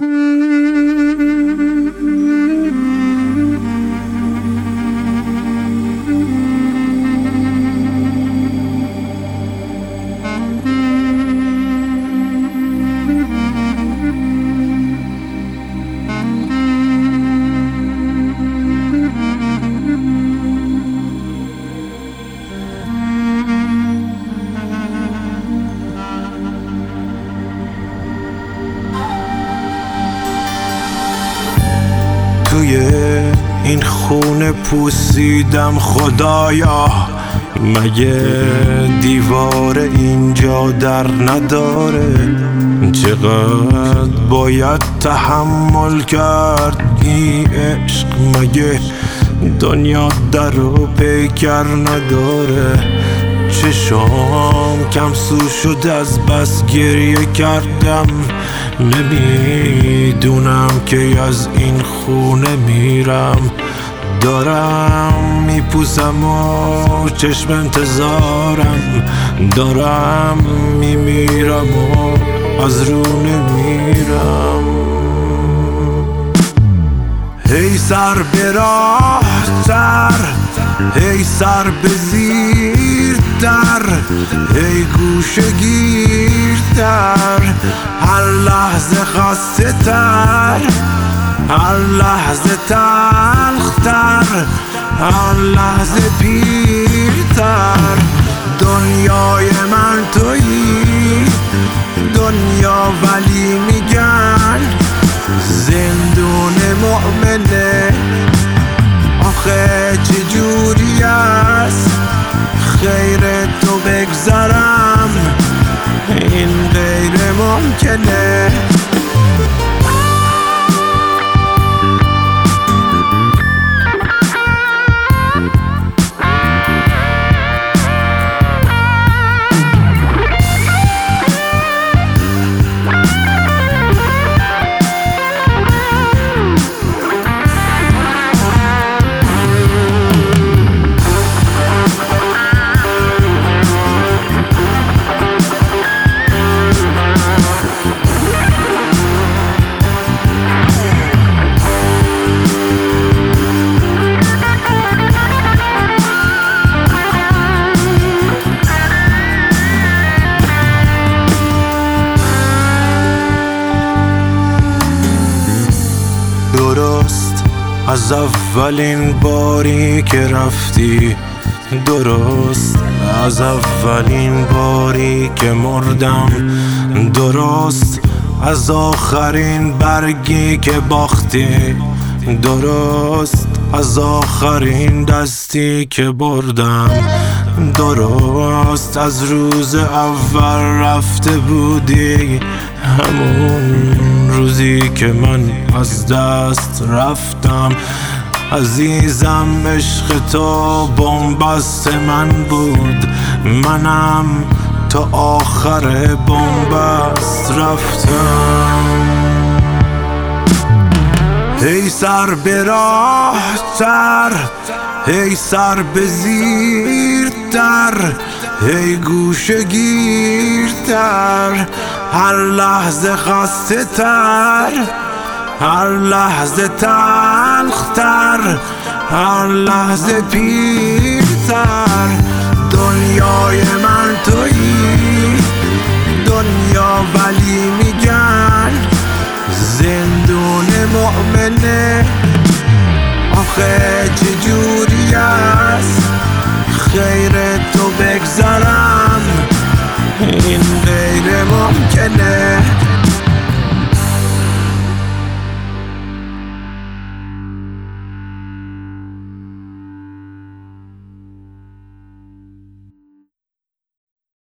Música توی این خونه پوسیدم خدایا. مگه دیوار اینجا در نداره؟ چقدر باید تحمل کرد این عشق؟ مگه دنیا در و پیکر نداره؟ چشام کم سو شد از بس گریه کردم. نمی‌دونم که از این خونه میرم. دارم میپوسم و چشم انتظارم. دارم میمیرم و از رو نمیرم. هی سر به هی سر به زیرتر هی گوشه گیرتر هر لحظه خسته تر هر لحظه تلختر هر لحظه پیرتر. دنیای من تویی دنیا ولی میگن زندون مؤمنه. آخه چجوری است؟ خیر بگذرم این غیر ممکنه. از اولین باری که رفتی درست از اولین باری که مردم درست از آخرین برگی که باختی درست از آخرین دستی که بردم درست از روز اول رفته بودی همون روزی که من از دست رفتم. عزیزم عشق تو بنبست من بود. منم تا آخر بنبست رفتم. هی سر به تر هی سر به زیرتر هی گوشه گیرتر هر لحظه خسته تر هر لحظه تلختر هر لحظه پیرتر. دنیای من تویی دنیا ولی میگن زندون مؤمنه. آخه چجوری است؟ غیر تو بگذرم